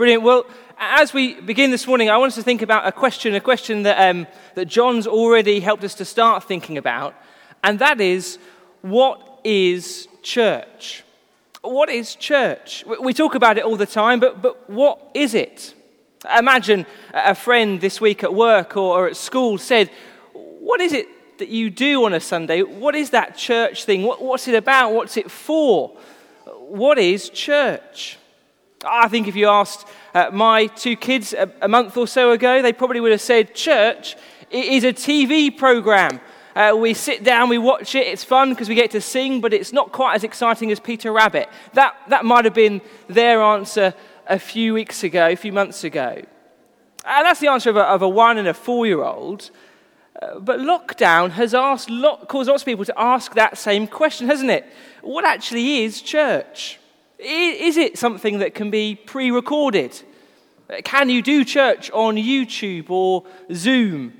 Brilliant. Well, as we begin this morning, I want us to think about a question, a question that, um, that John's already helped us to start thinking about, and that is what is church? What is church? We talk about it all the time, but, but what is it? Imagine a friend this week at work or, or at school said, What is it that you do on a Sunday? What is that church thing? What, what's it about? What's it for? What is church? I think if you asked uh, my two kids a, a, month or so ago, they probably would have said, Church is a TV program. Uh, we sit down, we watch it, it's fun because we get to sing, but it's not quite as exciting as Peter Rabbit. That, that might have been their answer a few weeks ago, a few months ago. And that's the answer of a, of a one and a four year old. Uh, but lockdown has asked, caused lots of people to ask that same question, hasn't it? What actually is church? Is it something that can be pre recorded? Can you do church on YouTube or Zoom?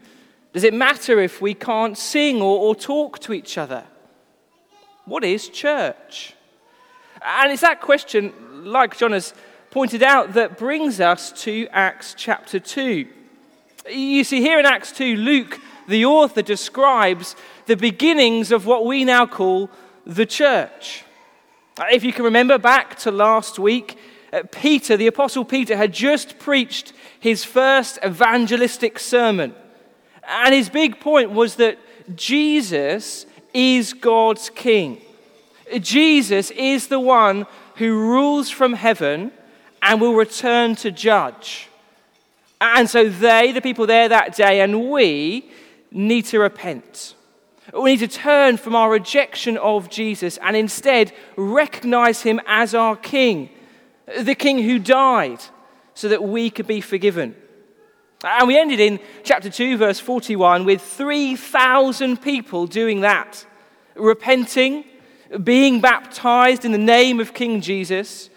Does it matter if we can't sing or, or talk to each other? What is church? And it's that question, like John has pointed out, that brings us to Acts chapter 2. You see, here in Acts 2, Luke, the author, describes the beginnings of what we now call the church. Uh, if you can remember back to last week, uh, Peter, the Apostle Peter, had just preached his first evangelistic sermon. And his big point was that Jesus is God's King. Jesus is the one who rules from heaven and will return to judge. And so they, the people there that day, and we need to repent. We need to turn from our rejection of Jesus and instead recognize him as our King, the King who died so that we could be forgiven. And we ended in chapter 2, verse 41, with 3,000 people doing that, repenting, being baptized in the name of King Jesus,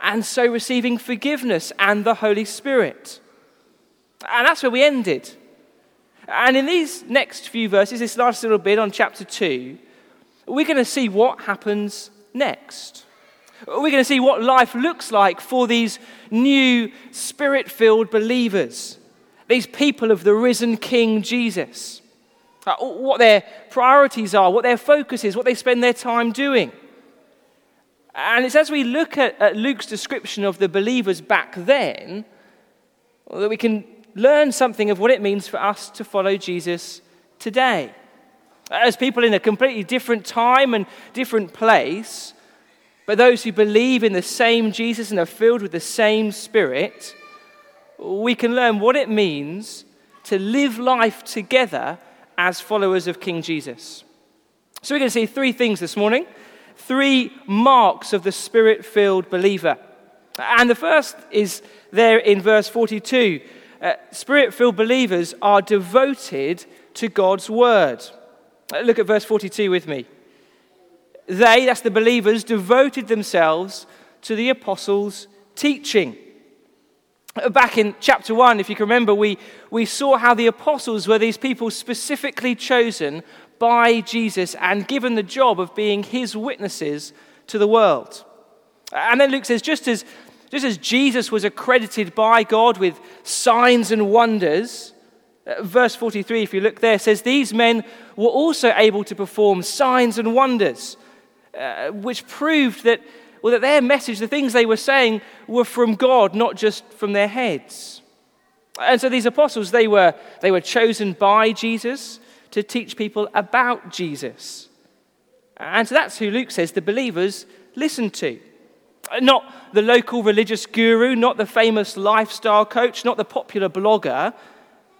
and so receiving forgiveness and the Holy Spirit. And that's where we ended. And in these next few verses, this last little bit on chapter 2, we're going to see what happens next. We're going to see what life looks like for these new spirit filled believers, these people of the risen King Jesus. Uh, what their priorities are, what their focus is, what they spend their time doing. And it's as we look at, at Luke's description of the believers back then that we can learn something of what it means for us to follow Jesus today. As people in a completely different time and different place, but those who believe in the same Jesus and are filled with the same Spirit, we can learn what it means to live life together as followers of King Jesus. So, we're going to see three things this morning three marks of the Spirit filled believer. And the first is there in verse 42 uh, spirit filled believers are devoted to God's word. Uh, look at verse 42 with me. They, that's the believers, devoted themselves to the apostles' teaching. Uh, back in chapter 1, if you can remember, we, we saw how the apostles were these people specifically chosen by Jesus and given the job of being his witnesses to the world. And then Luke says, just as just as Jesus was accredited by God with signs and wonders, uh, verse 43, if you look there, says, These men were also able to perform signs and wonders, uh, which proved that, well, that their message, the things they were saying, were from God, not just from their heads. And so these apostles, they were, they were chosen by Jesus to teach people about Jesus. And so that's who Luke says the believers listened to. Not the local religious guru, not the famous lifestyle coach, not the popular blogger.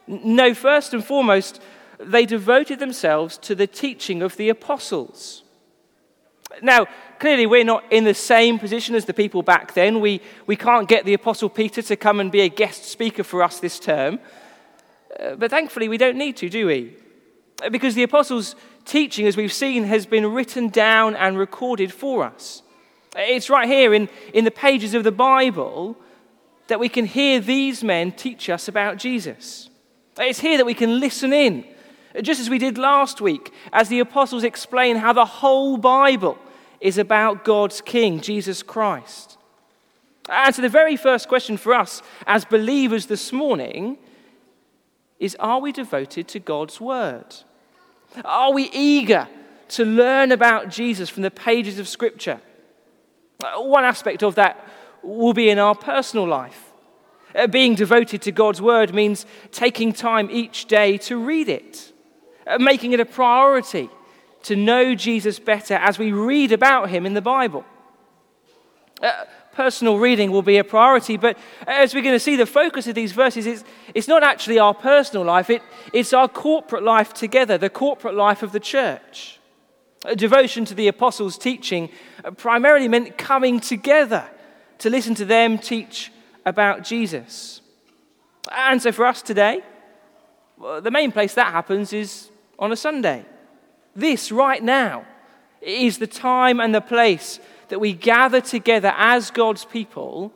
No, first and foremost, they devoted themselves to the teaching of the apostles. Now, clearly, we're not in the same position as the people back then. We, we can't get the Apostle Peter to come and be a guest speaker for us this term. Uh, but thankfully, we don't need to, do we? Because the Apostles' teaching, as we've seen, has been written down and recorded for us. It's right here in, in the pages of the Bible that we can hear these men teach us about Jesus. It's here that we can listen in, just as we did last week, as the apostles explain how the whole Bible is about God's King, Jesus Christ. And so, the very first question for us as believers this morning is Are we devoted to God's word? Are we eager to learn about Jesus from the pages of Scripture? Uh, one aspect of that will be in our personal life. Uh, being devoted to God's word means taking time each day to read it, uh, making it a priority to know Jesus better as we read about him in the Bible. Personal reading will be a priority, but as we're going to see, the focus of these verses is it's not actually our personal life, it, it's our corporate life together, the corporate life of the church. A devotion to the apostles' teaching uh, primarily meant coming together to listen to them teach about Jesus. And so for us today, uh, the main place that happens is on a Sunday. This, right now, is the time and the place that we gather together as God's people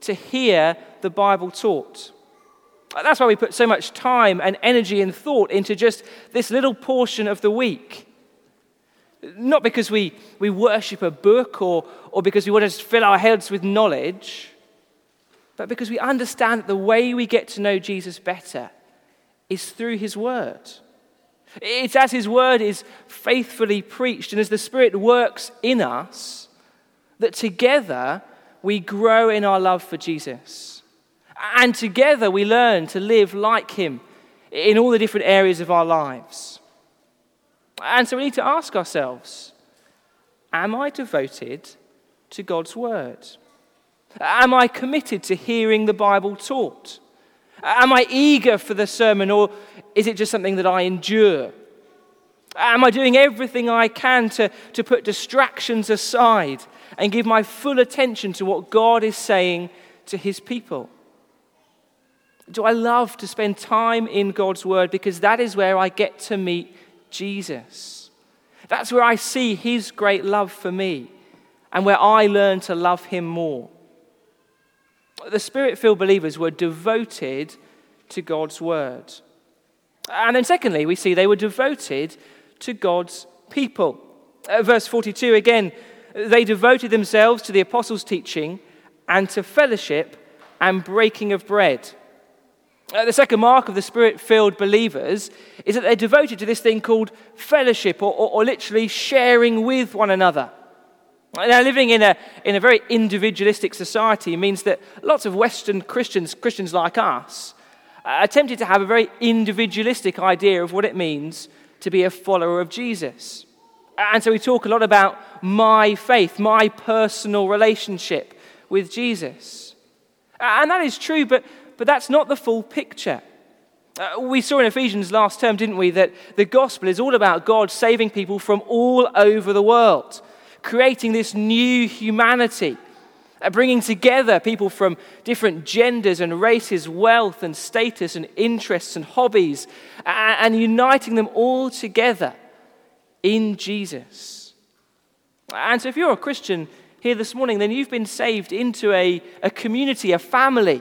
to hear the Bible taught. Uh, that's why we put so much time and energy and thought into just this little portion of the week. Not because we, we worship a book or, or because we want to fill our heads with knowledge, but because we understand that the way we get to know Jesus better is through his word. It's as his word is faithfully preached and as the Spirit works in us that together we grow in our love for Jesus. And together we learn to live like him in all the different areas of our lives. And so we need to ask ourselves Am I devoted to God's word? Am I committed to hearing the Bible taught? Am I eager for the sermon, or is it just something that I endure? Am I doing everything I can to, to put distractions aside and give my full attention to what God is saying to his people? Do I love to spend time in God's word because that is where I get to meet Jesus. That's where I see his great love for me and where I learn to love him more. The spirit filled believers were devoted to God's word. And then, secondly, we see they were devoted to God's people. Uh, verse 42 again, they devoted themselves to the apostles' teaching and to fellowship and breaking of bread. Uh, the second mark of the spirit filled believers is that they're devoted to this thing called fellowship, or, or, or, literally sharing with one another. Now, living in a, in a very individualistic society means that lots of Western Christians, Christians like us, are tempted to have a very individualistic idea of what it means to be a follower of Jesus. And so we talk a lot about my faith, my personal relationship with Jesus. And that is true, but but that's not the full picture. Uh, we saw in Ephesians last term, didn't we, that the gospel is all about God saving people from all over the world, creating this new humanity, uh, bringing together people from different genders and races, wealth and status and interests and hobbies, uh, and uniting them all together in Jesus. And so, if you're a Christian here this morning, then you've been saved into a, a community, a family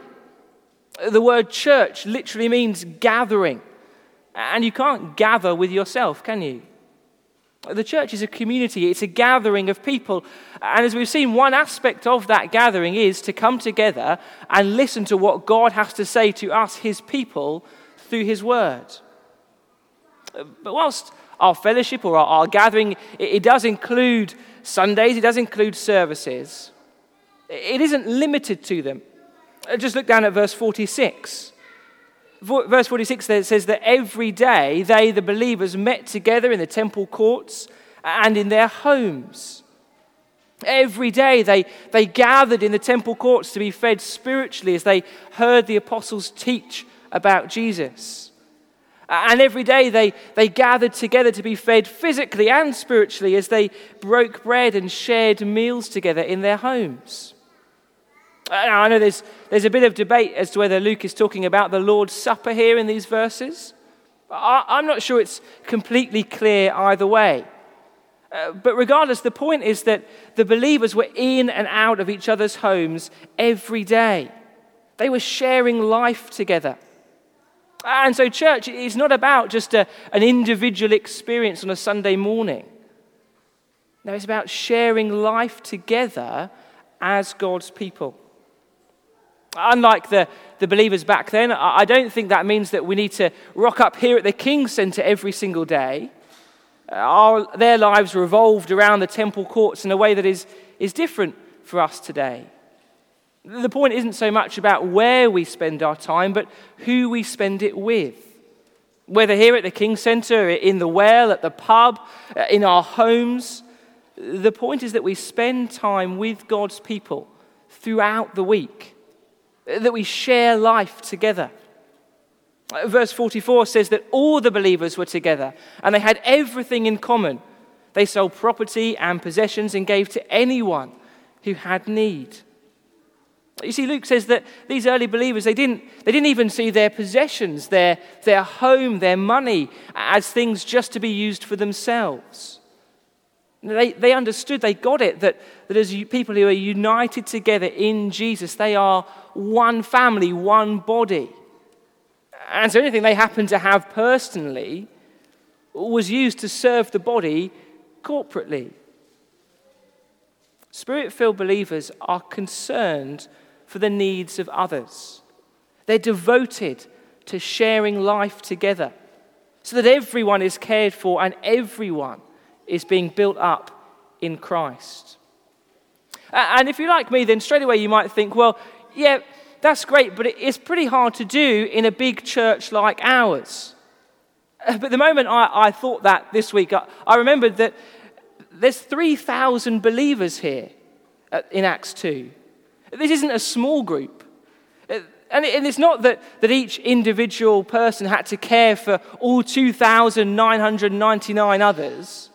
the word church literally means gathering. And you can't gather with yourself, can you? The church is a community, it's a gathering of people. And as we've seen, one aspect of that gathering is to come together and listen to what God has to say to us, his people, through his word. But whilst our fellowship or our, our gathering, it, it does include Sundays, it does include services, it isn't limited to them. Uh, just look down at verse 46. Verse 46 there says that every day they, the believers, met together in the temple courts and in their homes. Every day they, they gathered in the temple courts to be fed spiritually as they heard the apostles teach about Jesus. And every day they, they gathered together to be fed physically and spiritually as they broke bread and shared meals together in their homes. I know there's, there's a bit of debate as to whether Luke is talking about the Lord's Supper here in these verses. I, I'm not sure it's completely clear either way. Uh, but regardless, the point is that the believers were in and out of each other's homes every day. They were sharing life together. And so, church is not about just a, an individual experience on a Sunday morning. No, it's about sharing life together as God's people. Unlike the, the believers back then, I don't think that means that we need to rock up here at the King's Centre every single day. Our, their lives revolved around the temple courts in a way that is, is different for us today. The point isn't so much about where we spend our time, but who we spend it with. Whether here at the King Centre, in the well, at the pub, uh, in our homes, the point is that we spend time with God's people throughout the week, that we share life together. Verse 44 says that all the believers were together and they had everything in common. They sold property and possessions and gave to anyone who had need. You see, Luke says that these early believers, they didn't, they didn't even see their possessions, their, their home, their money, as things just to be used for themselves. They, they understood, they got it, that, that as people who are united together in Jesus, they are one family, one body. And so anything they happened to have personally was used to serve the body corporately. Spirit filled believers are concerned for the needs of others. They're devoted to sharing life together so that everyone is cared for and everyone is being built up in Christ. And if you're like me, then straight away you might think, well, yeah, that's great, but it's pretty hard to do in a big church like ours. But the moment I, I thought that this week, I, I remembered that there's 3,000 believers here in Acts 2. This isn't a small group. Uh, and it's not that, that each individual person had to care for all 2,999 others,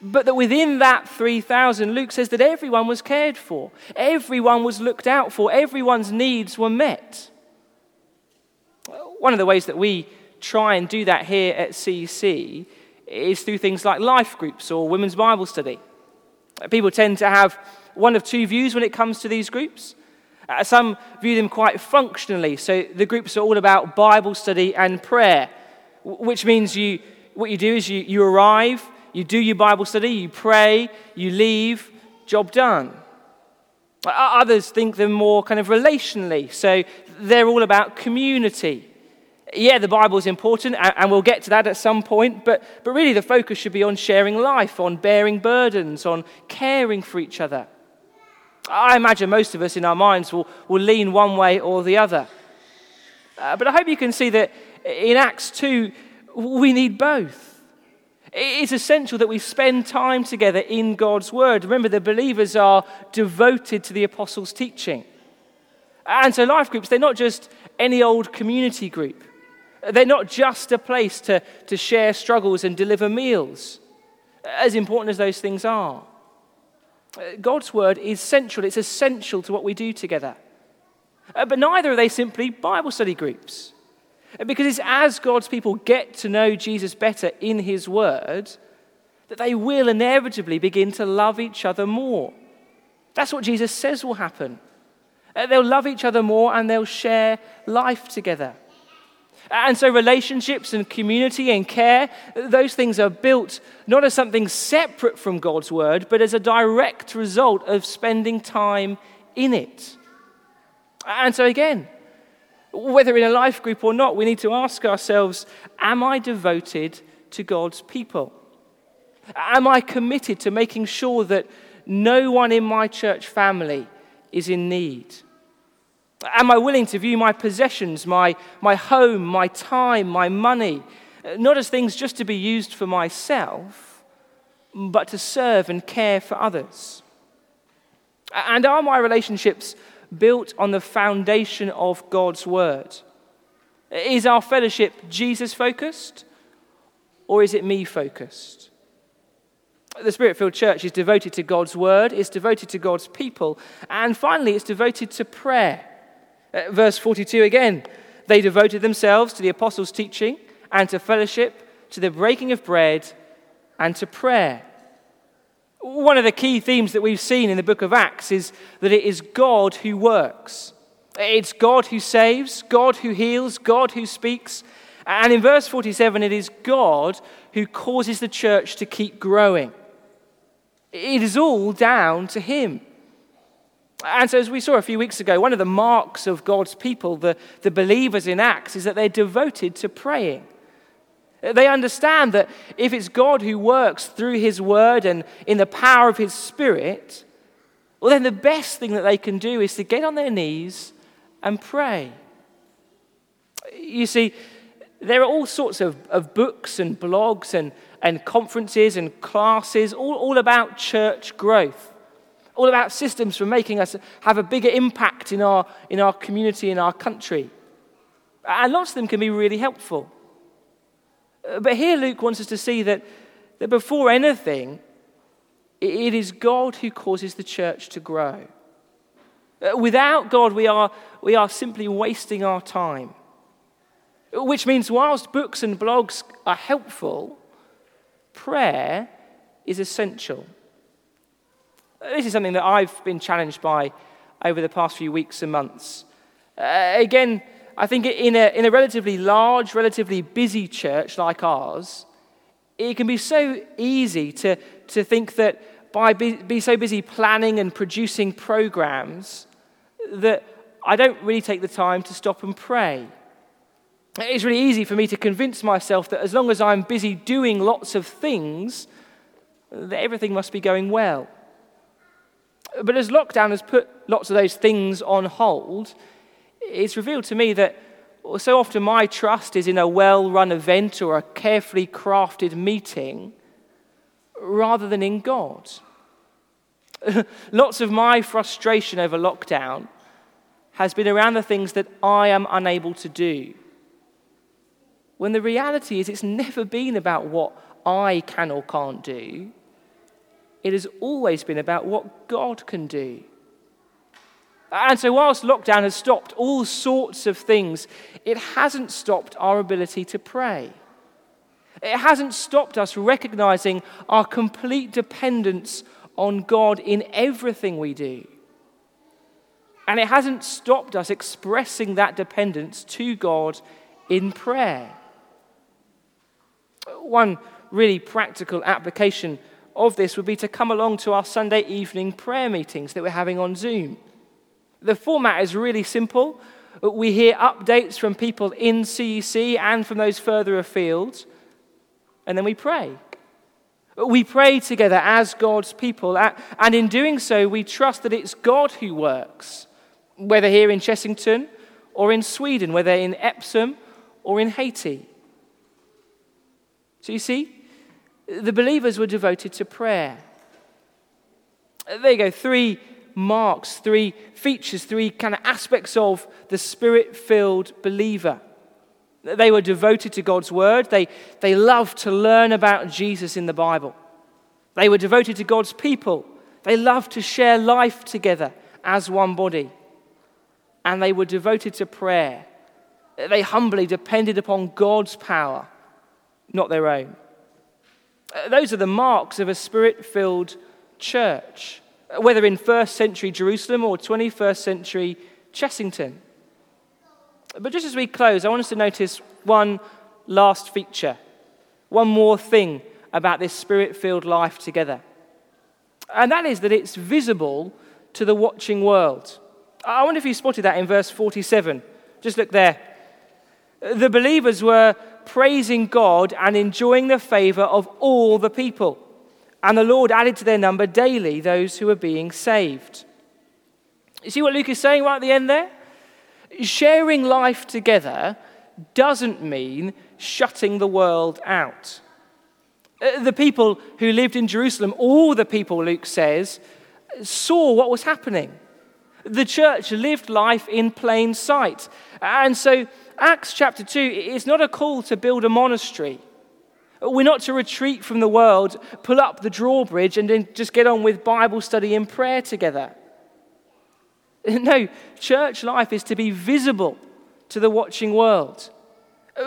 but that within that 3,000, Luke says that everyone was cared for, everyone was looked out for, everyone's needs were met. One of the ways that we try and do that here at CC is through things like life groups or women's Bible study. People tend to have one of two views when it comes to these groups. Uh, some view them quite functionally. So the groups are all about Bible study and prayer, which means you, what you do is you, you arrive, you do your Bible study, you pray, you leave, job done. Others think them more kind of relationally. So they're all about community. Yeah, the Bible is important, and we'll get to that at some point, but, but really the focus should be on sharing life, on bearing burdens, on caring for each other. I imagine most of us in our minds will, will lean one way or the other. Uh, but I hope you can see that in Acts 2, we need both. It's essential that we spend time together in God's Word. Remember, the believers are devoted to the apostles' teaching. And so, life groups, they're not just any old community group, they're not just a place to, to share struggles and deliver meals, as important as those things are. God's word is central, it's essential to what we do together. Uh, but neither are they simply Bible study groups. Uh, because it's as God's people get to know Jesus better in his word that they will inevitably begin to love each other more. That's what Jesus says will happen. They'll love each other more and they'll share life together. And so, relationships and community and care, those things are built not as something separate from God's word, but as a direct result of spending time in it. And so, again, whether in a life group or not, we need to ask ourselves Am I devoted to God's people? Am I committed to making sure that no one in my church family is in need? Am I willing to view my possessions, my, my home, my time, my money, not as things just to be used for myself, but to serve and care for others? And are my relationships built on the foundation of God's Word? Is our fellowship Jesus focused or is it me focused? The Spirit filled church is devoted to God's Word, it's devoted to God's people, and finally, it's devoted to prayer. Uh, verse 42 again they devoted themselves to the apostles' teaching and to fellowship, to the breaking of bread, and to prayer. One of the key themes that we've seen in the book of Acts is that it is God who works. It's God who saves, God who heals, God who speaks. And in verse 47, it is God who causes the church to keep growing. It is all down to Him. And so, as we saw a few weeks ago, one of the marks of God's people, the, the believers in Acts, is that they're devoted to praying. They understand that if it's God who works through His Word and in the power of His Spirit, well, then the best thing that they can do is to get on their knees and pray. You see, there are all sorts of, of books and blogs and, and conferences and classes all, all about church growth, all about systems for making us have a bigger impact in our, in our community, in our country. And lots of them can be really helpful. But here Luke wants us to see that, that before anything, it is God who causes the church to grow. Uh, without God, we are, we are simply wasting our time. Which means, whilst books and blogs are helpful, prayer is essential. This is something that I've been challenged by over the past few weeks and months. Uh, again, I think in a, in a relatively large, relatively busy church like ours, it can be so easy to, to think that by be, be so busy planning and producing programs that I don't really take the time to stop and pray. It's really easy for me to convince myself that as long as I'm busy doing lots of things, that everything must be going well. But as lockdown has put lots of those things on hold, it's revealed to me that so often my trust is in a well run event or a carefully crafted meeting rather than in God. Lots of my frustration over lockdown has been around the things that I am unable to do. When the reality is, it's never been about what I can or can't do. It has always been about what God can do. And so, whilst lockdown has stopped all sorts of things, it hasn't stopped our ability to pray. It hasn't stopped us recognizing our complete dependence on God in everything we do. And it hasn't stopped us expressing that dependence to God in prayer. One really practical application of this would be to come along to our Sunday evening prayer meetings that we're having on Zoom. The format is really simple. We hear updates from people in CEC and from those further afield, and then we pray. We pray together as God's people, and in doing so, we trust that it's God who works, whether here in Chessington or in Sweden, whether in Epsom or in Haiti. So you see, the believers were devoted to prayer. There you go, three marks, three features, three kind of aspects of the spirit filled believer. They were devoted to God's word. They, they loved to learn about Jesus in the Bible. They were devoted to God's people. They loved to share life together as one body. And they were devoted to prayer. They humbly depended upon God's power, not their own. Those are the marks of a spirit filled church whether in first century Jerusalem or 21st century Chessington. But just as we close, I want us to notice one last feature, one more thing about this spirit filled life together. And that is that it's visible to the watching world. I wonder if you spotted that in verse 47. Just look there. The believers were praising God and enjoying the favor of all the people. And the Lord added to their number daily those who were being saved. You see what Luke is saying right at the end there? Sharing life together doesn't mean shutting the world out. Uh, the people who lived in Jerusalem, all the people, Luke says, saw what was happening. The church lived life in plain sight. And so, Acts chapter 2 is not a call to build a monastery. We're not to retreat from the world, pull up the drawbridge, and then just get on with Bible study and prayer together. No, church life is to be visible to the watching world.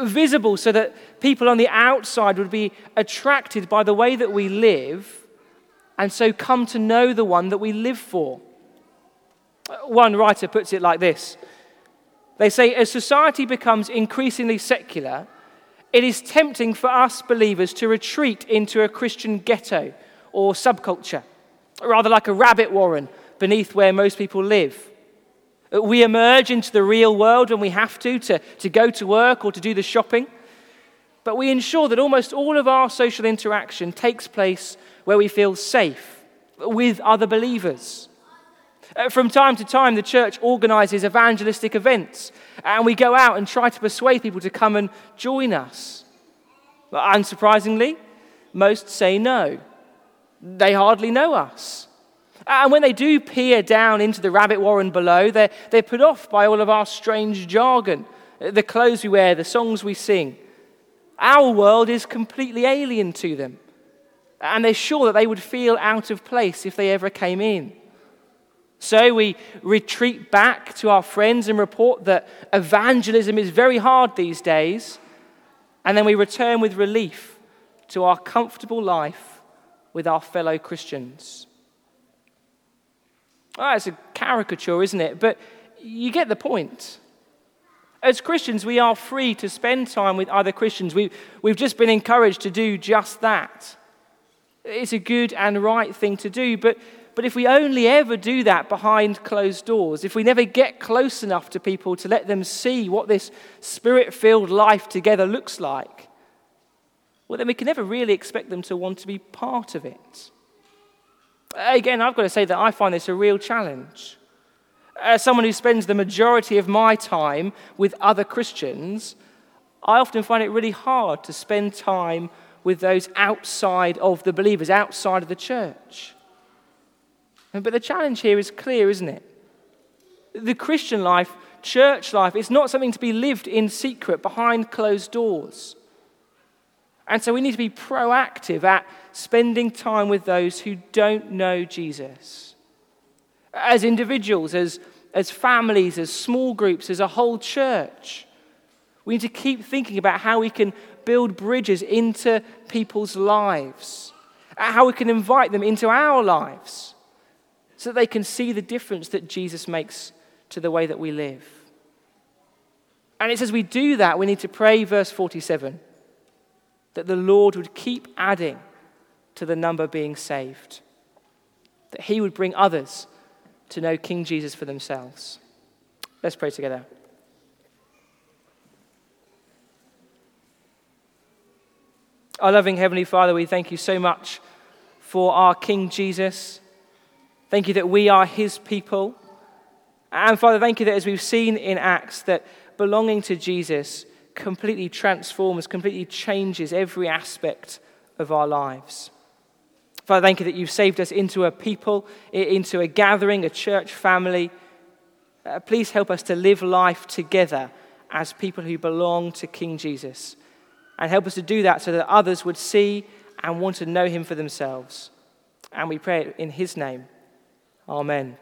Visible so that people on the outside would be attracted by the way that we live and so come to know the one that we live for. One writer puts it like this They say, as society becomes increasingly secular, it is tempting for us believers to retreat into a Christian ghetto or subculture, rather like a rabbit warren, beneath where most people live. We emerge into the real world when we have to, to, to go to work or to do the shopping. But we ensure that almost all of our social interaction takes place where we feel safe with other believers. Uh, from time to time, the church organizes evangelistic events, and we go out and try to persuade people to come and join us. But unsurprisingly, most say no. They hardly know us. And when they do peer down into the rabbit warren below, they're, they're put off by all of our strange jargon, the clothes we wear, the songs we sing. Our world is completely alien to them. And they're sure that they would feel out of place if they ever came in. So we retreat back to our friends and report that evangelism is very hard these days. And then we return with relief to our comfortable life with our fellow Christians. Oh, it's a caricature, isn't it? But you get the point. As Christians, we are free to spend time with other Christians. We, we've just been encouraged to do just that. It's a good and right thing to do, but, but if we only ever do that behind closed doors, if we never get close enough to people to let them see what this spirit filled life together looks like, well, then we can never really expect them to want to be part of it. Again, I've got to say that I find this a real challenge. As someone who spends the majority of my time with other Christians, I often find it really hard to spend time with those outside of the believers, outside of the church. But the challenge here is clear, isn't it? The Christian life, church life, is not something to be lived in secret behind closed doors. And so we need to be proactive at spending time with those who don't know Jesus. As individuals, as, as families, as small groups, as a whole church. We need to keep thinking about how we can build bridges into people's lives, how we can invite them into our lives so that they can see the difference that Jesus makes to the way that we live. And it says we do that, we need to pray, verse 47 that the Lord would keep adding to the number being saved, that he would bring others to know King Jesus for themselves. Let's pray together. Our loving Heavenly Father, we thank you so much for our King Jesus. Thank you that we are his people. And Father, thank you that as we've seen in Acts, that belonging to Jesus completely transforms, completely changes every aspect of our lives. Father, thank you that you've saved us into a people, into a gathering, a church family. Uh, please help us to live life together as people who belong to King Jesus. And help us to do that so that others would see and want to know him for themselves. And we pray it in his name. Amen.